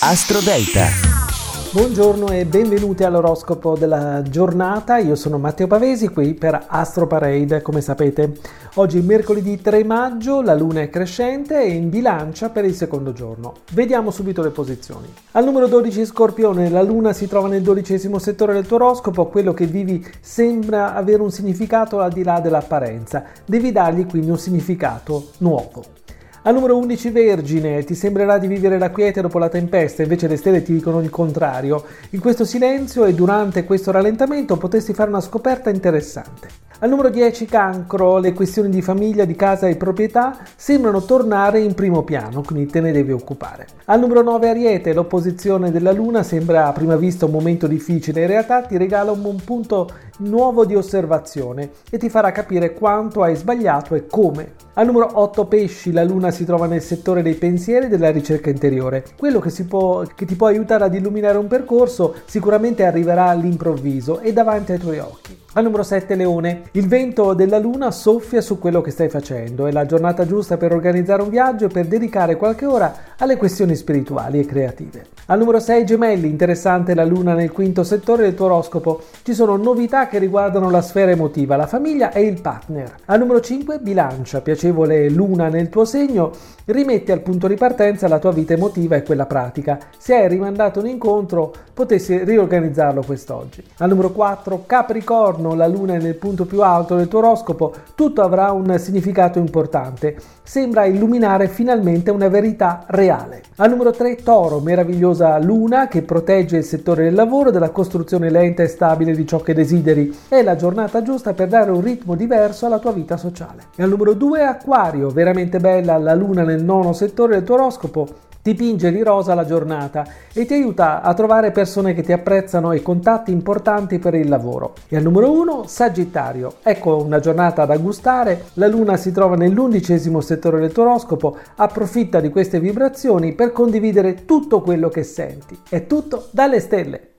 Astro Delta. Buongiorno e benvenuti all'oroscopo della giornata. Io sono Matteo Pavesi qui per Astro Parade, come sapete. Oggi mercoledì 3 maggio, la luna è crescente e in bilancia per il secondo giorno. Vediamo subito le posizioni. Al numero 12 Scorpione, la luna si trova nel dodicesimo settore del tuo oroscopo, quello che vivi sembra avere un significato al di là dell'apparenza. Devi dargli quindi un significato nuovo. Al numero 11 Vergine, ti sembrerà di vivere la quiete dopo la tempesta, invece le stelle ti dicono il contrario. In questo silenzio e durante questo rallentamento potresti fare una scoperta interessante. Al numero 10 Cancro, le questioni di famiglia, di casa e proprietà sembrano tornare in primo piano, quindi te ne devi occupare. Al numero 9 Ariete, l'opposizione della Luna sembra a prima vista un momento difficile, in realtà ti regala un punto nuovo di osservazione e ti farà capire quanto hai sbagliato e come. Al numero 8 pesci, la luna si trova nel settore dei pensieri e della ricerca interiore. Quello che, può, che ti può aiutare ad illuminare un percorso sicuramente arriverà all'improvviso e davanti ai tuoi occhi. Al numero 7 Leone, il vento della luna soffia su quello che stai facendo, è la giornata giusta per organizzare un viaggio e per dedicare qualche ora alle questioni spirituali e creative. Al numero 6 Gemelli, interessante la luna nel quinto settore del tuo oroscopo, ci sono novità che riguardano la sfera emotiva, la famiglia e il partner. Al numero 5 Bilancia, piacevole luna nel tuo segno, rimetti al punto di partenza la tua vita emotiva e quella pratica. Se hai rimandato un incontro, potessi riorganizzarlo quest'oggi. Al numero 4 Capricorno, la luna è nel punto più alto del tuo oroscopo, tutto avrà un significato importante. Sembra illuminare finalmente una verità reale. Al numero 3 Toro, meravigliosa luna che protegge il settore del lavoro dalla costruzione lenta e stabile di ciò che desideri. È la giornata giusta per dare un ritmo diverso alla tua vita sociale. E al numero 2 Acquario, veramente bella la luna nel nono settore del tuo oroscopo, Dipinge di rosa la giornata e ti aiuta a trovare persone che ti apprezzano e contatti importanti per il lavoro. E al numero 1, Sagittario. Ecco una giornata da gustare, la luna si trova nell'undicesimo settore del tuo oroscopo, approfitta di queste vibrazioni per condividere tutto quello che senti. È tutto dalle stelle.